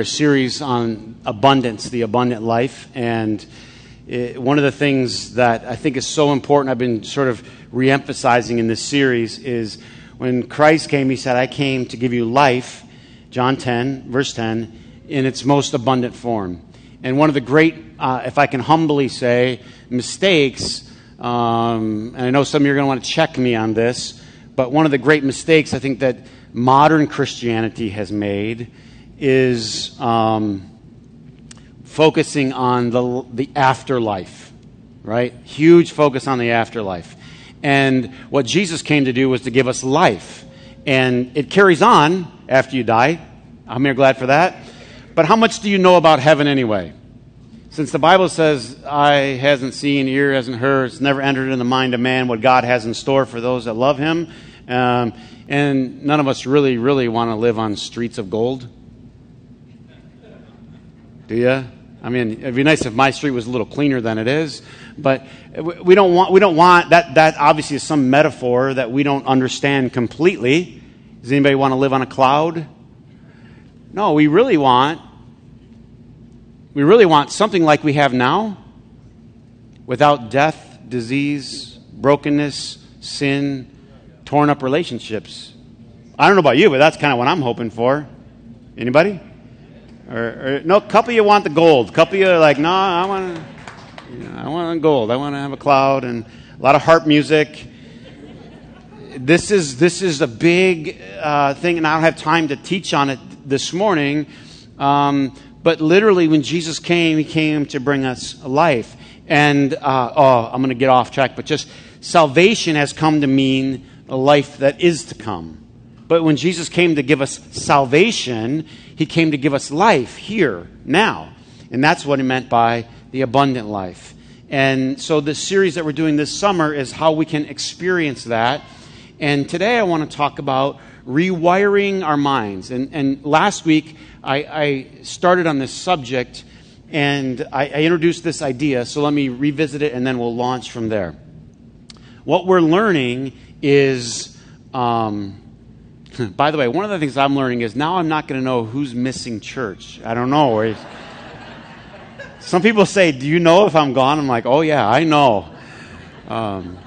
our series on abundance, the abundant life. And it, one of the things that I think is so important, I've been sort of re emphasizing in this series, is when Christ came, he said, I came to give you life, John 10, verse 10, in its most abundant form. And one of the great, uh, if I can humbly say, mistakes, um, and I know some of you are going to want to check me on this, but one of the great mistakes I think that modern Christianity has made is um, focusing on the, the afterlife, right? Huge focus on the afterlife. And what Jesus came to do was to give us life. And it carries on after you die. I'm here glad for that. But how much do you know about heaven anyway? Since the Bible says, eye hasn't seen, ear hasn't heard, it's never entered in the mind of man what God has in store for those that love him. Um, and none of us really, really want to live on streets of gold. Do you? I mean, it'd be nice if my street was a little cleaner than it is, but we don't want, we don't want that, that obviously is some metaphor that we don't understand completely. Does anybody want to live on a cloud? No, we really want, we really want something like we have now without death, disease, brokenness, sin, torn up relationships. I don't know about you, but that's kind of what I'm hoping for. Anybody? Or, or no, couple you want the gold. Couple you are like, no, I want, you know, I want gold. I want to have a cloud and a lot of harp music. This is this is a big uh, thing, and I don't have time to teach on it this morning. Um, but literally, when Jesus came, He came to bring us life. And uh, oh, I'm going to get off track, but just salvation has come to mean a life that is to come. But when Jesus came to give us salvation, he came to give us life here, now. And that's what he meant by the abundant life. And so, this series that we're doing this summer is how we can experience that. And today I want to talk about rewiring our minds. And, and last week I, I, started on this subject and I, I introduced this idea. So, let me revisit it and then we'll launch from there. What we're learning is. Um, by the way, one of the things I'm learning is now I'm not going to know who's missing church. I don't know. Some people say, Do you know if I'm gone? I'm like, Oh, yeah, I know. Um,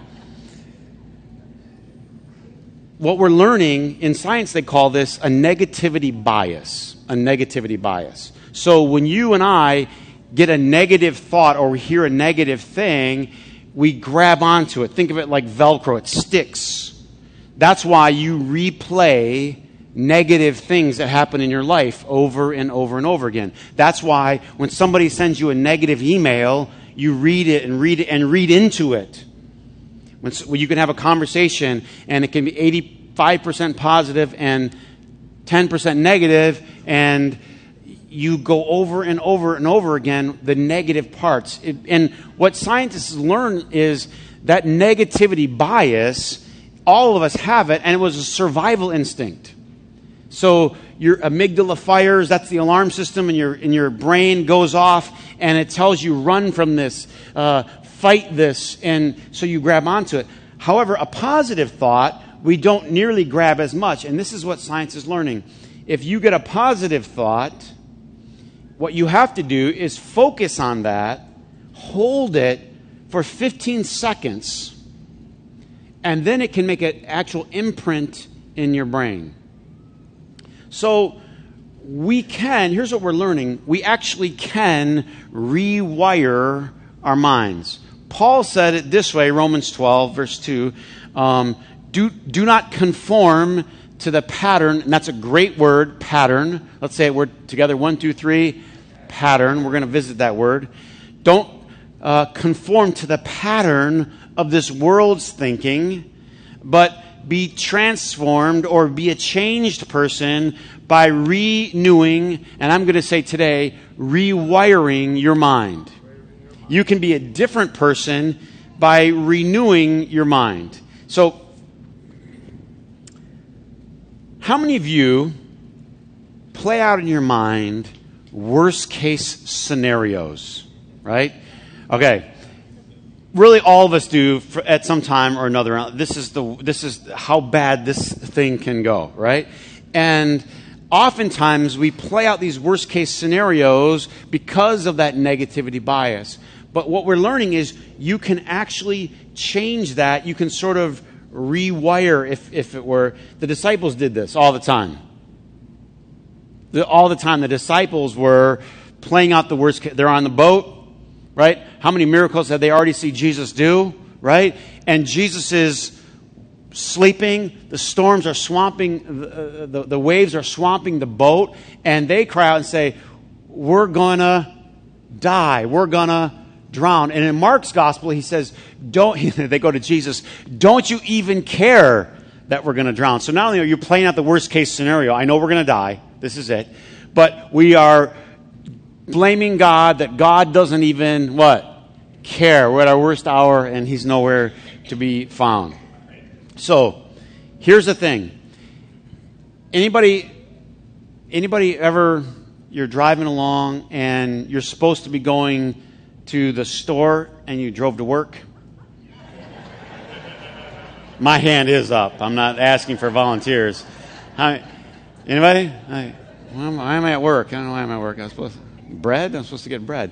what we're learning in science, they call this a negativity bias. A negativity bias. So when you and I get a negative thought or we hear a negative thing, we grab onto it. Think of it like Velcro, it sticks that's why you replay negative things that happen in your life over and over and over again. That's why when somebody sends you a negative email, you read it and read it and read into it. When, when you can have a conversation and it can be 85% positive and 10% negative and you go over and over and over again the negative parts. It, and what scientists learn is that negativity bias all of us have it, and it was a survival instinct. So your amygdala fires, that's the alarm system, and your, and your brain goes off, and it tells you run from this, uh, fight this, and so you grab onto it. However, a positive thought, we don't nearly grab as much, and this is what science is learning. If you get a positive thought, what you have to do is focus on that, hold it for 15 seconds and then it can make an actual imprint in your brain. So we can, here's what we're learning we actually can rewire our minds. Paul said it this way Romans 12, verse 2 um, do, do not conform to the pattern, and that's a great word, pattern. Let's say it word together one, two, three, pattern. We're going to visit that word. Don't uh, conform to the pattern of this world's thinking, but be transformed or be a changed person by renewing, and I'm going to say today, rewiring your mind. You can be a different person by renewing your mind. So, how many of you play out in your mind worst case scenarios, right? Okay really all of us do at some time or another. This is the this is how bad this thing can go, right? And oftentimes we play out these worst case scenarios because of that negativity bias. But what we're learning is you can actually change that. You can sort of rewire, if, if it were. The disciples did this all the time. The, all the time, the disciples were playing out the worst. They're on the boat, right? How many miracles have they already seen Jesus do, right? And Jesus is sleeping. The storms are swamping, the, the, the waves are swamping the boat, and they cry out and say, We're gonna die. We're gonna drown. And in Mark's gospel, he says, don't, they go to Jesus, don't you even care that we're going to drown? So not only are you playing out the worst case scenario, I know we're going to die, this is it, but we are blaming God that God doesn't even, what? Care. We're at our worst hour and he's nowhere to be found. So, here's the thing. Anybody, anybody ever, you're driving along and you're supposed to be going to the store and you drove to work? My hand is up. I'm not asking for volunteers. Hi, anybody? Hi. Am I at work? I don't know why I'm at work. I was supposed to, bread. I'm supposed to get bread.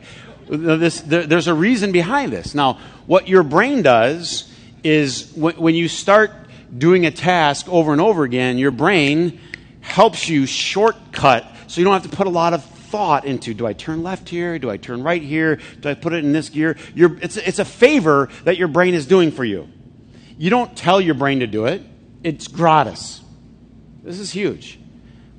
This, there, there's a reason behind this. Now, what your brain does is when, when you start doing a task over and over again, your brain helps you shortcut so you don't have to put a lot of thought into do I turn left here? Do I turn right here? Do I put it in this gear? It's, it's a favor that your brain is doing for you. You don't tell your brain to do it, it's gratis. This is huge.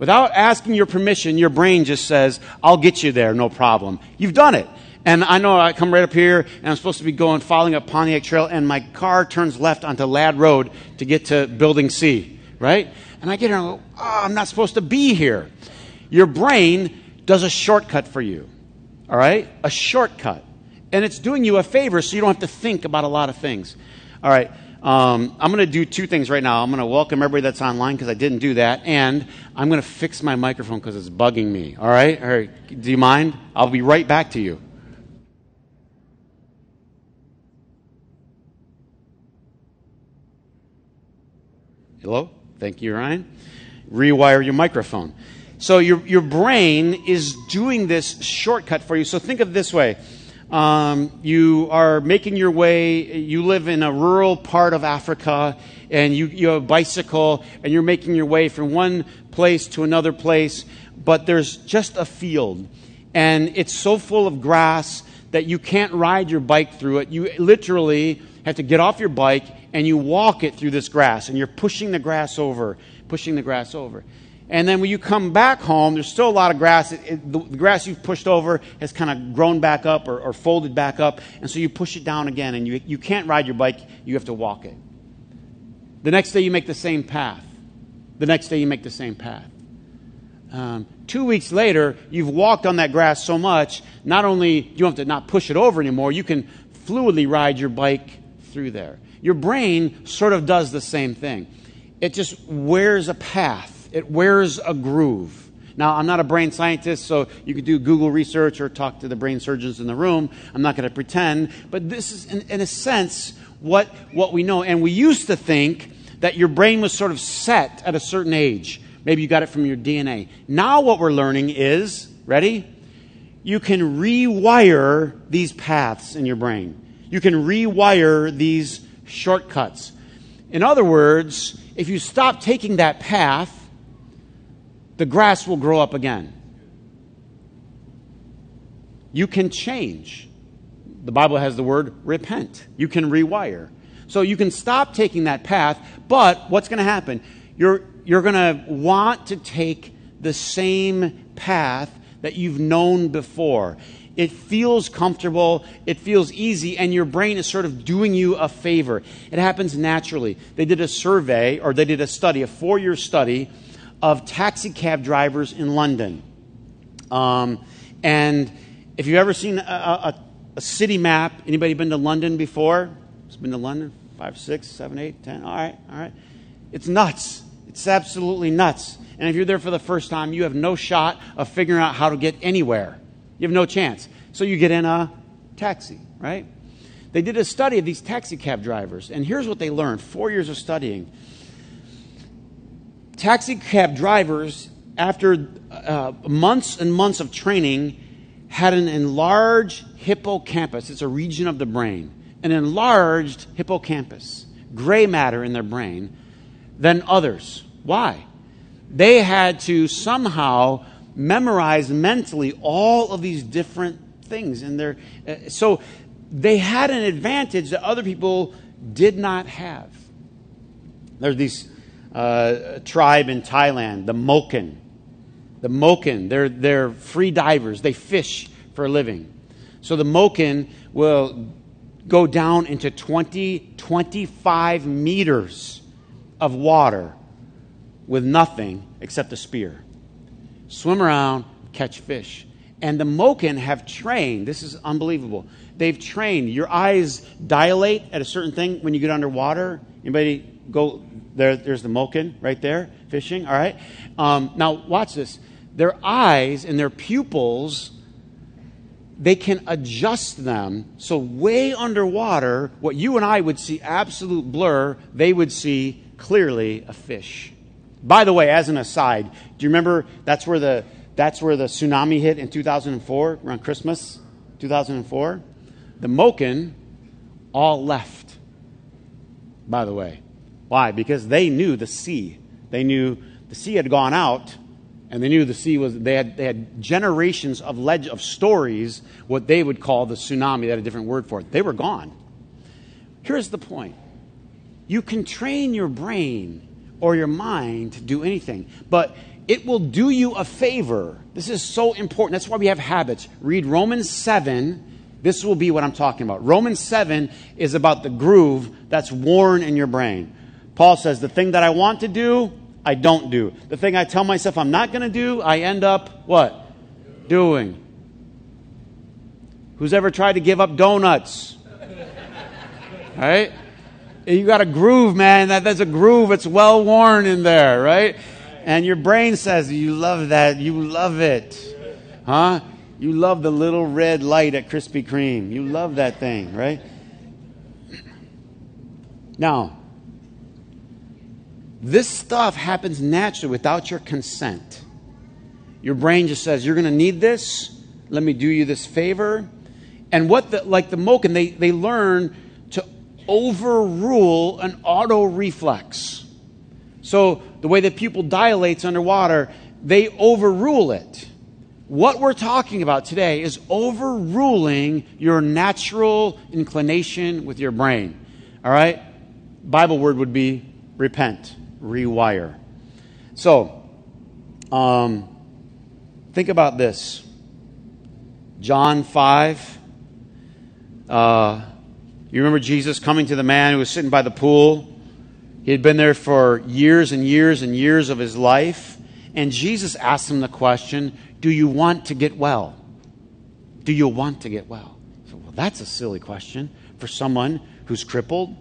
Without asking your permission, your brain just says, I'll get you there, no problem. You've done it. And I know I come right up here and I'm supposed to be going, following up Pontiac Trail, and my car turns left onto Ladd Road to get to Building C, right? And I get here and I go, oh, I'm not supposed to be here. Your brain does a shortcut for you. All right? A shortcut. And it's doing you a favor so you don't have to think about a lot of things. All right. Um, I'm going to do two things right now. I'm going to welcome everybody that's online because I didn't do that. And I'm going to fix my microphone because it's bugging me. All right? All right. Do you mind? I'll be right back to you. Hello? Thank you, Ryan. Rewire your microphone. So your, your brain is doing this shortcut for you. So think of it this way. Um, you are making your way, you live in a rural part of Africa, and you, you have a bicycle, and you're making your way from one place to another place, but there's just a field. And it's so full of grass that you can't ride your bike through it. You literally have to get off your bike and you walk it through this grass, and you're pushing the grass over, pushing the grass over. And then when you come back home, there's still a lot of grass. It, it, the, the, grass you've pushed over has kind of grown back up or, or, folded back up. And so you push it down again, and you, you can't ride your bike, you have to walk it. The next day, you make the same path. The next day, you make the same path. Um, two weeks later, you've walked on that grass so much, not only do you have to not push it over anymore, you can fluidly ride your bike through there. Your brain sort of does the same thing. It just wears a path it wears a groove. Now, I'm not a brain scientist, so you could do Google research or talk to the brain surgeons in the room. I'm not going to pretend. But this is, in, in, a sense, what, what we know. And we used to think that your brain was sort of set at a certain age. Maybe you got it from your DNA. Now, what we're learning is ready? You can rewire these paths in your brain, you can rewire these shortcuts. In other words, if you stop taking that path, the grass will grow up again. You can change. The Bible has the word repent. You can rewire. So you can stop taking that path, but what's going to happen? You're, you're going to want to take the same path that you've known before. It feels comfortable, it feels easy, and your brain is sort of doing you a favor. It happens naturally. They did a survey, or they did a study, a four year study of taxi cab drivers in London. Um, and if you've ever seen a, a, a, city map, anybody been to London before? It's been to London? Five, six, seven, eight, ten? All right, all right. It's nuts. It's absolutely nuts. And if you're there for the first time, you have no shot of figuring out how to get anywhere. You have no chance. So you get in a taxi, right? They did a study of these taxi cab drivers, and here's what they learned four years of studying taxi cab drivers after uh, months and months of training, had an enlarged hippocampus. It's a region of the brain, an enlarged hippocampus, gray matter in their brain, than others. Why? They had to somehow memorize mentally all of these different things in their. Uh, so they had an advantage that other people did not have. There's this uh, tribe in Thailand, the Moken. The Moken, they're, they're free divers. They fish for a living. So the Moken will go down into 20, 25 meters of water with nothing except a spear. Swim around, catch fish. And the Moken have trained, this is unbelievable. They've trained. Your eyes dilate at a certain thing when you get underwater. Anybody go there? There's the Moken right there, fishing. All right. Um, now, watch this. Their eyes and their pupils, they can adjust them so way underwater, what you and I would see absolute blur, they would see clearly a fish. By the way, as an aside, do you remember that's where the that's where the tsunami hit in 2004 around Christmas 2004? The Moken all left. By the way, why? Because they knew the sea. They knew the sea had gone out, and they knew the sea was. They had they had generations of leg of stories, what they would call the tsunami. They had a different word for it. They were gone. Here's the point: you can train your brain or your mind to do anything, but it will do you a favor. This is so important. That's why we have habits. Read Romans 7. This will be what I'm talking about. Romans 7 is about the groove that's worn in your brain. Paul says, The thing that I want to do, I don't do. The thing I tell myself I'm not going to do, I end up what? Doing. Who's ever tried to give up donuts? right? You got a groove, man. That, that's a groove. It's well worn in there, right? And your brain says, You love that. You love it. Huh? You love the little red light at Krispy Kreme. You love that thing, right? Now, this stuff happens naturally without your consent. Your brain just says, You're going to need this. Let me do you this favor. And what the, like the Moken, they, they learn to overrule an auto reflex. So the way the pupil dilates underwater, they overrule it. What we're talking about today is overruling your natural inclination with your brain. All right? Bible word would be repent, rewire. So, um, think about this. John 5. Uh, you remember Jesus coming to the man who was sitting by the pool? He had been there for years and years and years of his life. And Jesus asked him the question Do you want to get well? Do you want to get well? So, well, that's a silly question for someone who's crippled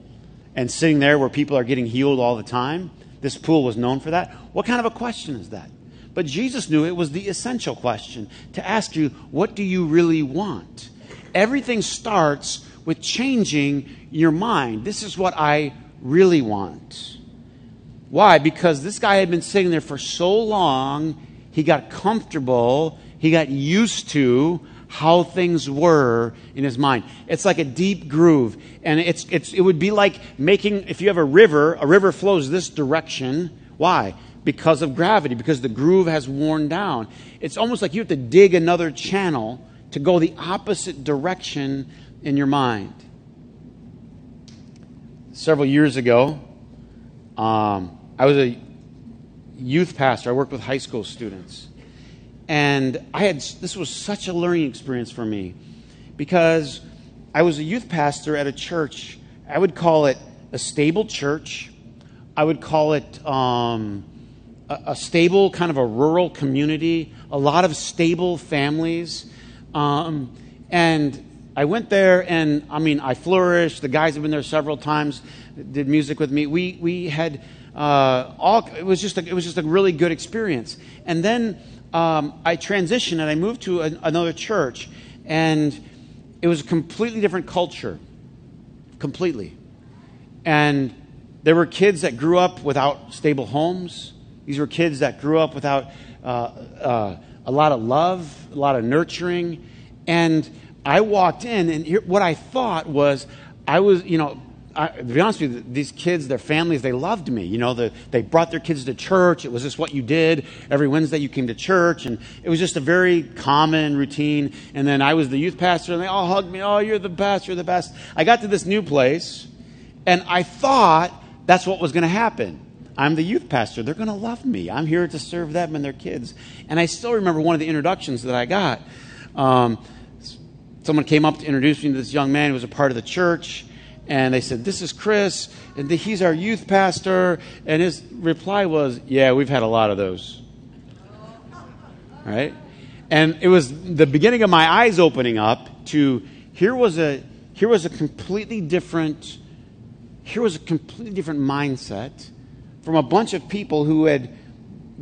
and sitting there where people are getting healed all the time. This pool was known for that. What kind of a question is that? But Jesus knew it was the essential question to ask you, What do you really want? Everything starts with changing your mind. This is what I really want. Why? Because this guy had been sitting there for so long, he got comfortable, he got used to how things were in his mind. It's like a deep groove. And it's, it's, it would be like making, if you have a river, a river flows this direction. Why? Because of gravity, because the groove has worn down. It's almost like you have to dig another channel to go the opposite direction in your mind several years ago, um, I was a youth pastor. I worked with high school students. And I had this was such a learning experience for me because I was a youth pastor at a church. I would call it a stable church. I would call it um, a, a, stable, kind of a rural community, a lot of stable families. Um, and I went there and I mean, I flourished. The guys have been there several times, did music with me. We, we had uh, all, it was, just a, it was just a really good experience. And then um, I transitioned and I moved to a, another church, and it was a completely different culture. Completely. And there were kids that grew up without stable homes. These were kids that grew up without uh, uh, a lot of love, a lot of nurturing. And I walked in, and here, what I thought was, I was, you know, I, to be honest with you, these kids, their families, they loved me. You know, the, they brought their kids to church. It was just what you did. Every Wednesday you came to church, and it was just a very common routine. And then I was the youth pastor, and they all hugged me. Oh, you're the best, you're the best. I got to this new place, and I thought that's what was going to happen. I'm the youth pastor. They're going to love me. I'm here to serve them and their kids. And I still remember one of the introductions that I got. Um, someone came up to introduce me to this young man who was a part of the church and they said, This is Chris, and he's our youth pastor. And his reply was, Yeah, we've had a lot of those. Right? And it was the beginning of my eyes opening up to here was a here was a completely different here was a completely different mindset from a bunch of people who had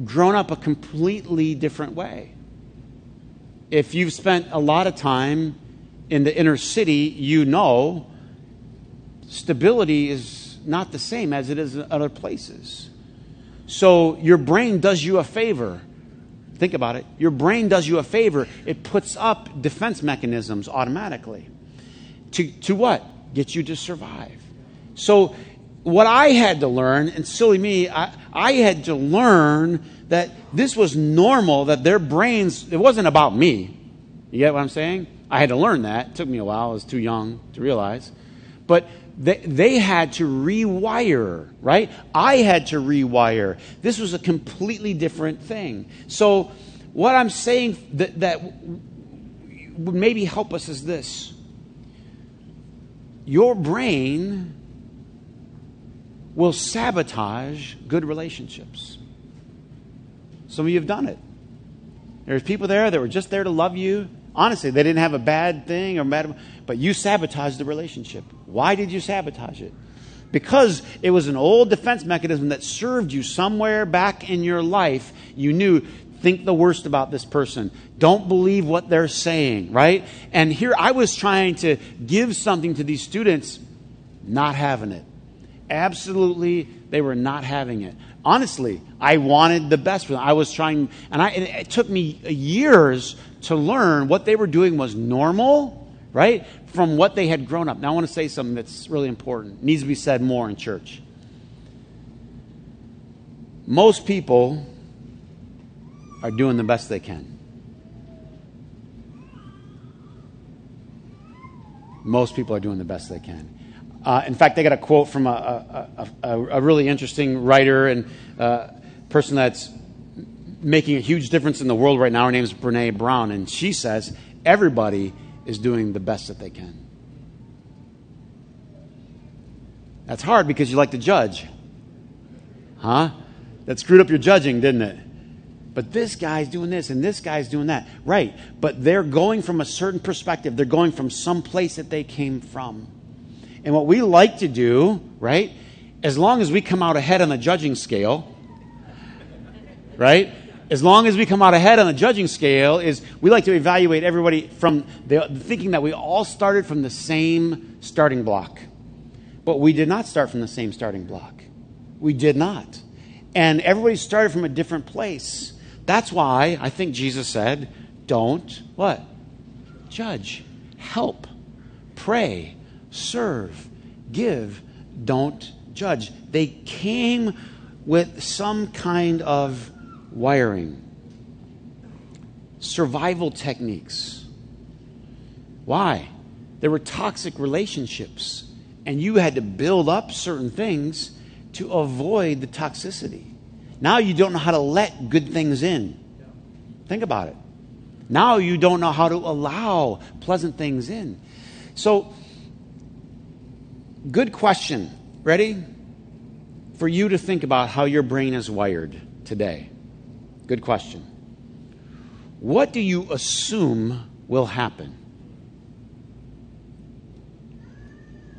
grown up a completely different way. If you've spent a lot of time in the inner city, you know stability is not the same as it is in other places. So your brain does you a favor. Think about it. Your brain does you a favor. It puts up defense mechanisms automatically. To, to what? Get you to survive. So, what I had to learn, and silly me, I, I had to learn that this was normal, that their brains, it wasn't about me. You get what I'm saying? I had to learn that. It took me a while. I was too young to realize. But they, they had to rewire, right? I had to rewire. This was a completely different thing. So, what I'm saying that, that would maybe help us is this your brain will sabotage good relationships. Some of you have done it. There's people there that were just there to love you. Honestly, they didn't have a bad thing or bad, but you sabotaged the relationship. Why did you sabotage it? Because it was an old defense mechanism that served you somewhere back in your life. You knew, think the worst about this person. Don't believe what they're saying, right? And here I was trying to give something to these students, not having it. Absolutely, they were not having it. Honestly, I wanted the best for them. I was trying, and, I, and it took me years to learn what they were doing was normal, right? From what they had grown up. Now, I want to say something that's really important, it needs to be said more in church. Most people are doing the best they can. Most people are doing the best they can. Uh, in fact, I got a quote from a, a, a, a really interesting writer and uh, person that's making a huge difference in the world right now. Her name is Brene Brown, and she says everybody is doing the best that they can. That's hard because you like to judge. Huh? That screwed up your judging, didn't it? But this guy's doing this and this guy's doing that. Right. But they're going from a certain perspective. They're going from some place that they came from. And what we like to do, right, as long as we come out ahead on the judging scale, right, as long as we come out ahead on the judging scale, is we like to evaluate everybody from the, thinking that we all started from the same starting block. But we did not start from the same starting block. We did not. And everybody started from a different place. That's why I think Jesus said, don't what? Judge. Help. Pray. Serve. Give. Don't judge. They came with some kind of wiring, survival techniques. Why? There were toxic relationships, and you had to build up certain things to avoid the toxicity. Now you don't know how to let good things in. Think about it. Now you don't know how to allow pleasant things in. So, good question. Ready? For you to think about how your brain is wired today. Good question. What do you assume will happen?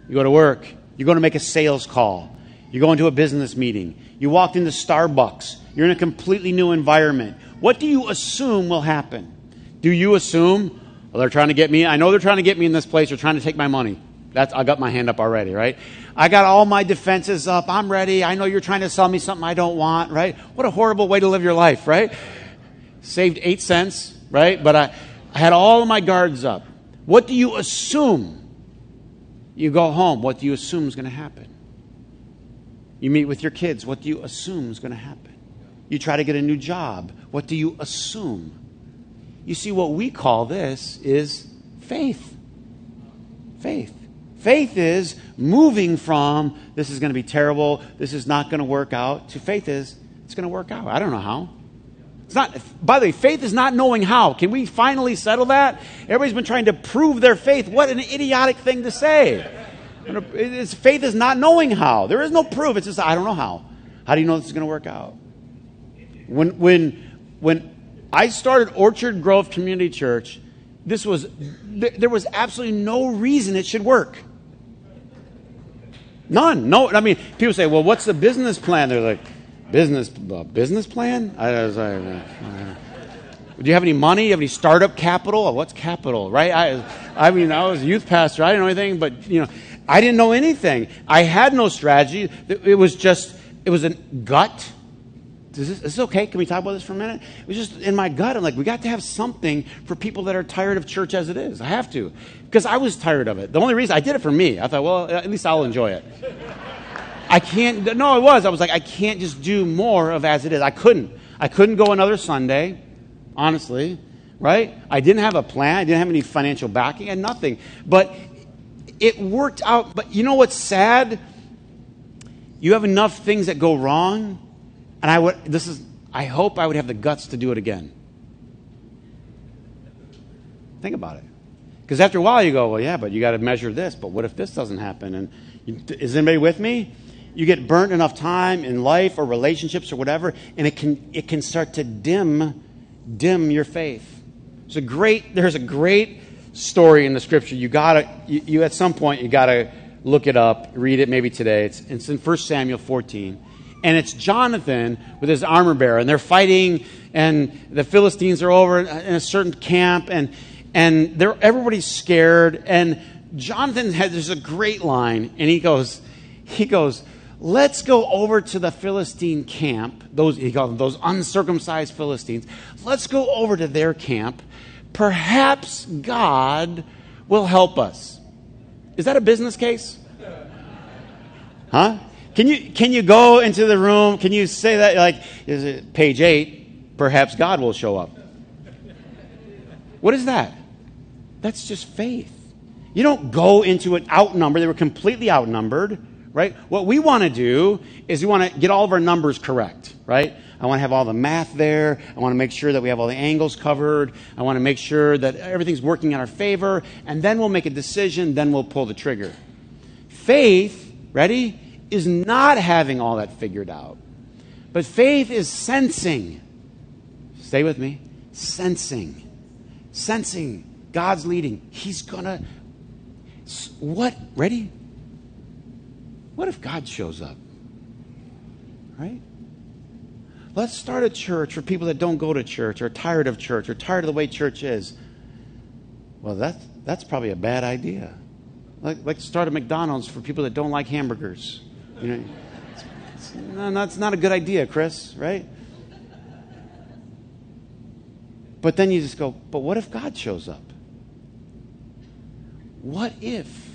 You go to work, you're going to make a sales call, you go into a business meeting, you walked into Starbucks, you're in a completely new environment. What do you assume will happen? Do you assume, well, they're trying to get me, I know they're trying to get me in this place, they're trying to take my money. That's, I got my hand up already, right? I got all my defenses up. I'm ready. I know you're trying to sell me something I don't want, right? What a horrible way to live your life, right? saved eight cents, right? But I, I had all my guards up. What do you assume? You go home, what do you assume is going to happen? You meet with your kids, what do you assume is going to happen? You try to get a new job, what do you assume? You see, what we call this is faith. Faith. Faith is moving from this is going to be terrible, this is not going to work out, to faith is it's going to work out. I don't know how. It's not, by the way, faith is not knowing how. Can we finally settle that? Everybody's been trying to prove their faith. What an idiotic thing to say. It's, faith is not knowing how. There is no proof. It's just, I don't know how. How do you know this is going to work out? When, when, when I started Orchard Grove Community Church, this was, there was absolutely no reason it should work. None. No, I mean, people say, well, what's the business plan? They're like, business uh, business plan? I, was like, uh, do you have any money? Do you have any startup capital? What's capital, right? I, I mean, I was a youth pastor. I didn't know anything, but you know, I didn't know anything. I had no strategy. It was just, it was a gut. Is this, is this okay? Can we talk about this for a minute? It was just in my gut. I'm like, we got to have something for people that are tired of church as it is. I have to. Because I was tired of it. The only reason I did it for me, I thought, well, at least I'll enjoy it. I can't, no, it was. I was like, I can't just do more of as it is. I couldn't. I couldn't go another Sunday, honestly, right? I didn't have a plan. I didn't have any financial backing. I had nothing. But it worked out. But you know what's sad? You have enough things that go wrong, and I would, this is, I hope I would have the guts to do it again. Think about it. Because after a while you go, well, yeah, but you got to measure this. But what if this doesn't happen? And you, is anybody with me? you get burnt enough time in life or relationships or whatever, and it can, it can start to dim, dim your faith. There's a great, there's a great story in the scripture. You gotta, you, you at some point, you gotta look it up, read it maybe today. It's, it's in 1 Samuel 14. And it's Jonathan with his armor bearer, and they're fighting, and the Philistines are over in a certain camp, and, and they're, everybody's scared. And Jonathan has, there's a great line, and he goes, he goes, let's go over to the Philistine camp. Those, he called them those uncircumcised Philistines. Let's go over to their camp. Perhaps God will help us. Is that a business case? Huh? Can you, can you go into the room? Can you say that, like, is it page eight? Perhaps God will show up. What is that? That's just faith. You don't go into it outnumbered. They were completely outnumbered right? What we want to do is we want to get all of our numbers correct, right? I want to have all the math there. I want to make sure that we have all the angles covered. I want to make sure that everything's working in our favor. And then we'll make a decision, then we'll pull the trigger. Faith, ready, is not having all that figured out. But faith is sensing. Stay with me. Sensing. Sensing God's leading. He's going to. What? Ready? What if God shows up? Right? Let's start a church for people that don't go to church or tired of church or tired of the way church is. Well, that's, that's probably a bad idea. Like, like start a McDonald's for people that don't like hamburgers. You know, it's, it's, no, that's not a good idea, Chris, right? But then you just go, but what if God shows up? What if?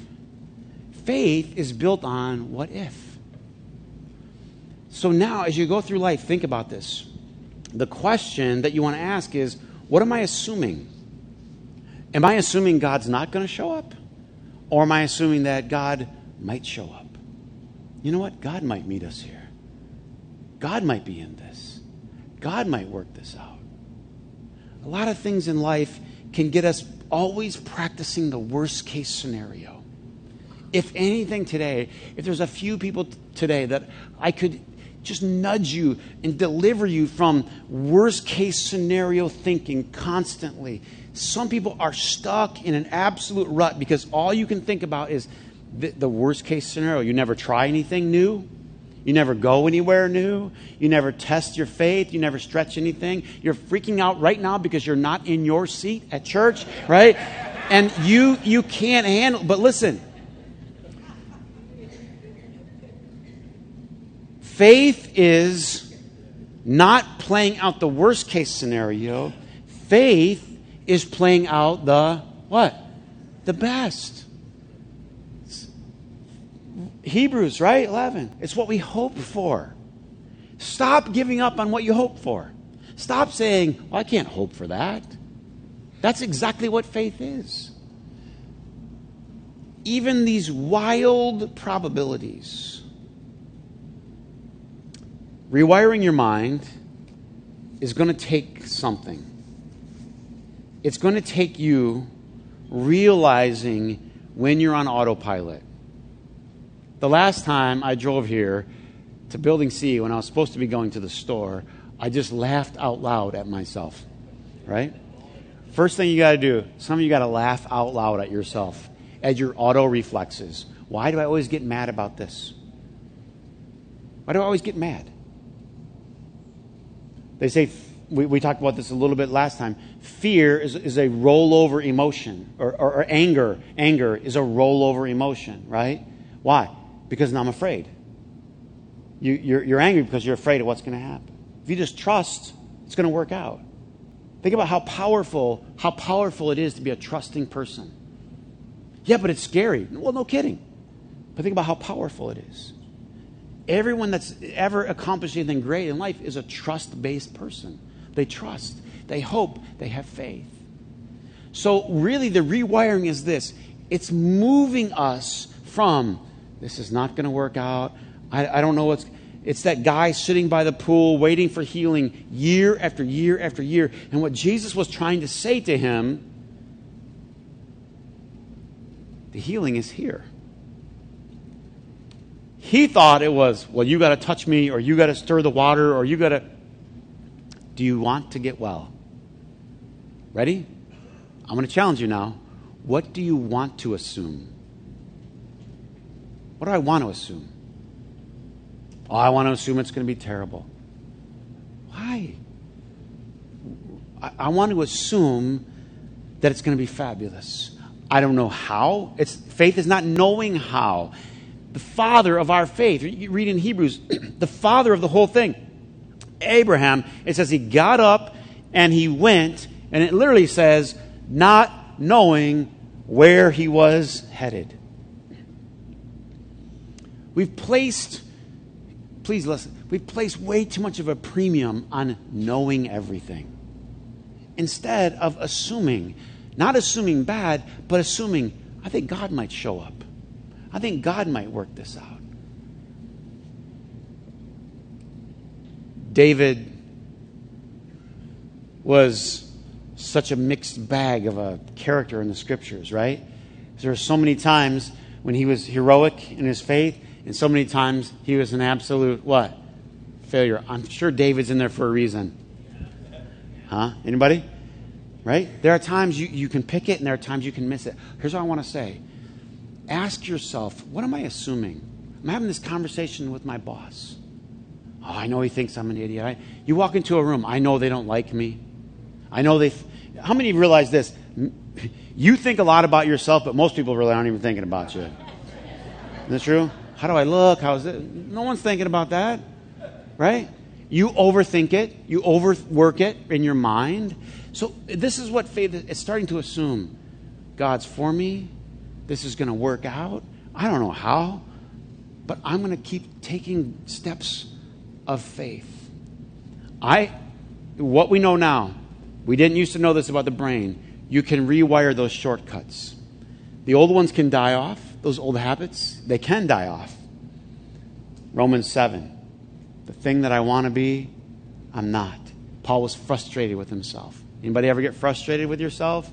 faith is built on what if. So now, as you go through life, think about this. The question that you want to ask is what am I assuming? Am I assuming God's not going to show up? Or am I assuming that God might show up? You know what? God might meet us here. God might be in this. God might work this out. A lot of things in life can get us always practicing the worst case scenario if anything today, if there's a few people today that I could just nudge you and deliver you from worst case scenario thinking constantly. Some people are stuck in an absolute rut because all you can think about is the, the, worst case scenario. You never try anything new. You never go anywhere new. You never test your faith. You never stretch anything. You're freaking out right now because you're not in your seat at church, right? And you you can't handle but listen, Faith is not playing out the worst case scenario. Faith is playing out the what? The best. Hebrews, right? 11. It's what we hope for. Stop giving up on what you hope for. Stop saying, well, I can't hope for that. That's exactly what faith is. Even these wild probabilities. Rewiring your mind is going to take something. It's going to take you realizing when you're on autopilot. The last time I drove here to Building C when I was supposed to be going to the store, I just laughed out loud at myself, right? First thing you got to do, some of you got to laugh out loud at yourself, at your auto reflexes. Why do I always get mad about this? Why do I always get mad? They say, we, we talked about this a little bit last time. Fear is, is a rollover emotion, or, or, or anger. Anger is a rollover emotion, right? Why? Because now I'm afraid. You, you're, you're angry because you're afraid of what's going to happen. If you just trust, it's going to work out. Think about how powerful, how powerful it is to be a trusting person. Yeah, but it's scary. Well, no kidding. But think about how powerful it is. Everyone that's ever accomplished anything great in life is a trust based person. They trust, they hope, they have faith. So, really, the rewiring is this it's moving us from this is not going to work out. I, I don't know what's. It's that guy sitting by the pool waiting for healing year after year after year. And what Jesus was trying to say to him the healing is here. He thought it was, well, you got to touch me, or you got to stir the water, or you got to. Do you want to get well? Ready? I'm going to challenge you now. What do you want to assume? What do I want to assume? Oh, I want to assume it's going to be terrible. Why? I, I want to assume that it's going to be fabulous. I don't know how. It's faith is not knowing how. The father of our faith. You read in Hebrews, the father of the whole thing. Abraham, it says he got up and he went, and it literally says, not knowing where he was headed. We've placed please listen, we've placed way too much of a premium on knowing everything instead of assuming, not assuming bad, but assuming, I think God might show up. I think God might work this out. David was such a mixed bag of a character in the scriptures, right? There are so many times when he was heroic in his faith, and so many times he was an absolute what? Failure. I'm sure David's in there for a reason. Huh? Anybody? Right? There are times you, you can pick it and there are times you can miss it. Here's what I want to say. Ask yourself, what am I assuming? I'm having this conversation with my boss. Oh, I know he thinks I'm an idiot. I, you walk into a room, I know they don't like me. I know they. Th- How many realize this? You think a lot about yourself, but most people really aren't even thinking about you. Is that true? How do I look? How is it? No one's thinking about that, right? You overthink it, you overwork it in your mind. So this is what faith is starting to assume. God's for me. This is going to work out. I don't know how, but I'm going to keep taking steps of faith. I what we know now, we didn't used to know this about the brain. You can rewire those shortcuts. The old ones can die off those old habits, they can die off. Romans 7. The thing that I want to be, I'm not. Paul was frustrated with himself. Anybody ever get frustrated with yourself?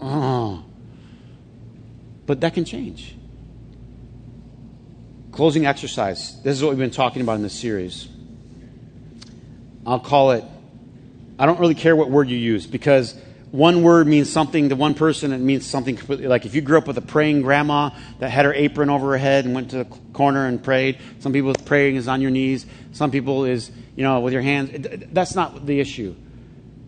Oh. But that can change. Closing exercise. This is what we've been talking about in this series. I'll call it, I don't really care what word you use because one word means something to one person, it means something completely. Like if you grew up with a praying grandma that had her apron over her head and went to the corner and prayed, some people praying is on your knees, some people is, you know, with your hands. That's not the issue.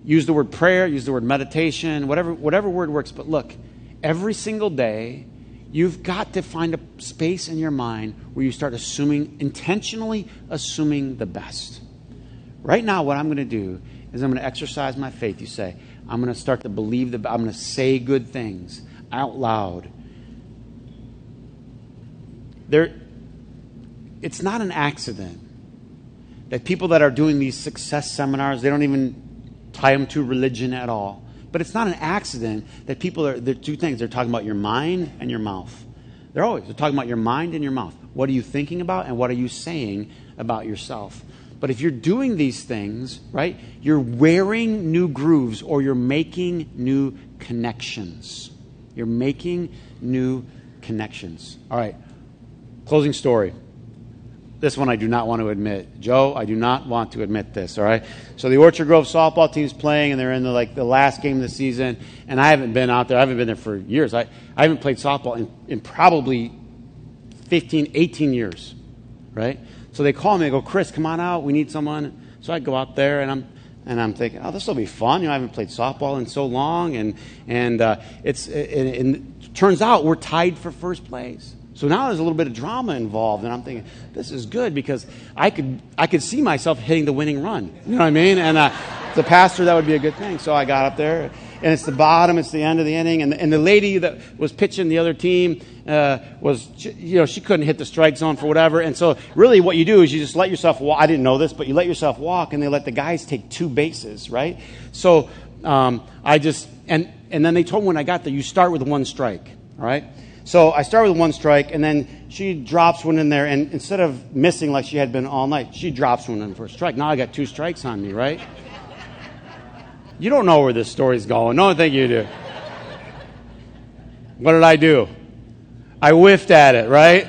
Use the word prayer, use the word meditation, whatever, whatever word works. But look, every single day, you've got to find a space in your mind where you start assuming, intentionally assuming the best. Right now, what I'm going to do is I'm going to exercise my faith. You say, I'm going to start to believe the, I'm going to say good things out loud. There, it's not an accident that people that are doing these success seminars, they don't even tie them to religion at all. But it's not an accident that people are, they're two things. They're talking about your mind and your mouth. They're always, they're talking about your mind and your mouth. What are you thinking about and what are you saying about yourself? But if you're doing these things, right, you're wearing new grooves or you're making new connections. You're making new connections. All right, closing story. This one I do not want to admit. Joe, I do not want to admit this, all right? So the Orchard Grove softball team's playing and they're in the like the last game of the season and I haven't been out there. I haven't been there for years. I, I haven't played softball in, in probably 15, 18 years, right? So they call me. They go, Chris, come on out. We need someone. So I go out there, and I'm and I'm thinking, oh, this will be fun. You know, I haven't played softball in so long, and and uh, it's and, and it turns out we're tied for first place. So now there's a little bit of drama involved, and I'm thinking this is good because I could I could see myself hitting the winning run. You know what I mean? And uh, the pastor, that would be a good thing. So I got up there, and it's the bottom, it's the end of the inning, and the, and the lady that was pitching the other team uh, was, you know, she couldn't hit the strike zone for whatever, and so really what you do is you just let yourself walk. I didn't know this, but you let yourself walk, and they let the guys take two bases, right? So um, I just and and then they told me when I got there, you start with one strike, all right? So I start with one strike, and then she drops one in there, and instead of missing like she had been all night, she drops one in for a strike. Now I got two strikes on me, right? You don't know where this story's going. No, I think you do. What did I do? I whiffed at it, right?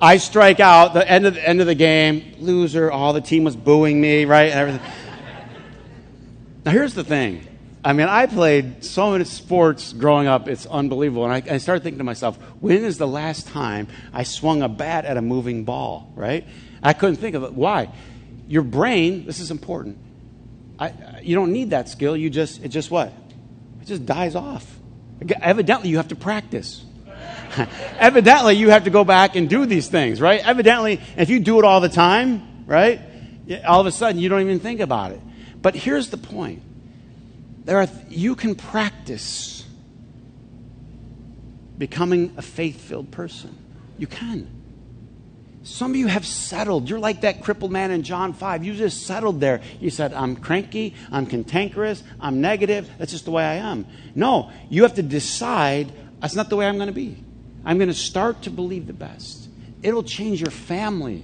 I strike out the end of the end of the game, loser. All the team was booing me, right? And everything. Now here's the thing. I mean, I played so many sports growing up, it's unbelievable. And I, I, started thinking to myself, when is the last time I swung a bat at a moving ball, right? I couldn't think of it. Why? Your brain, this is important. I, you don't need that skill. You just, it just what? It just dies off. Evidently, you have to practice. Evidently, you have to go back and do these things, right? Evidently, if you do it all the time, right? All of a sudden, you don't even think about it. But here's the point there are, you can practice becoming a faith filled person. You can. Some of you have settled. You're like that crippled man in John 5. You just settled there. You said, I'm cranky, I'm cantankerous, I'm negative. That's just the way I am. No, you have to decide that's not the way I'm going to be. I'm going to start to believe the best. It'll change your family.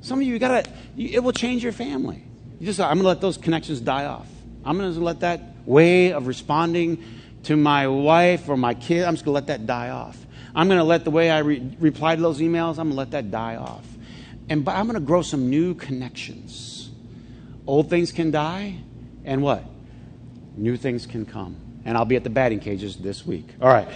Some of you, you got to, it will change your family. You just, I'm going to let those connections die off. I'm going to let that way of responding to my wife or my kid, I'm just going to let that die off. I'm going to let the way I re- reply to those emails, I'm going to let that die off. And but I'm going to grow some new connections. Old things can die, and what? New things can come. And I'll be at the batting cages this week. All right.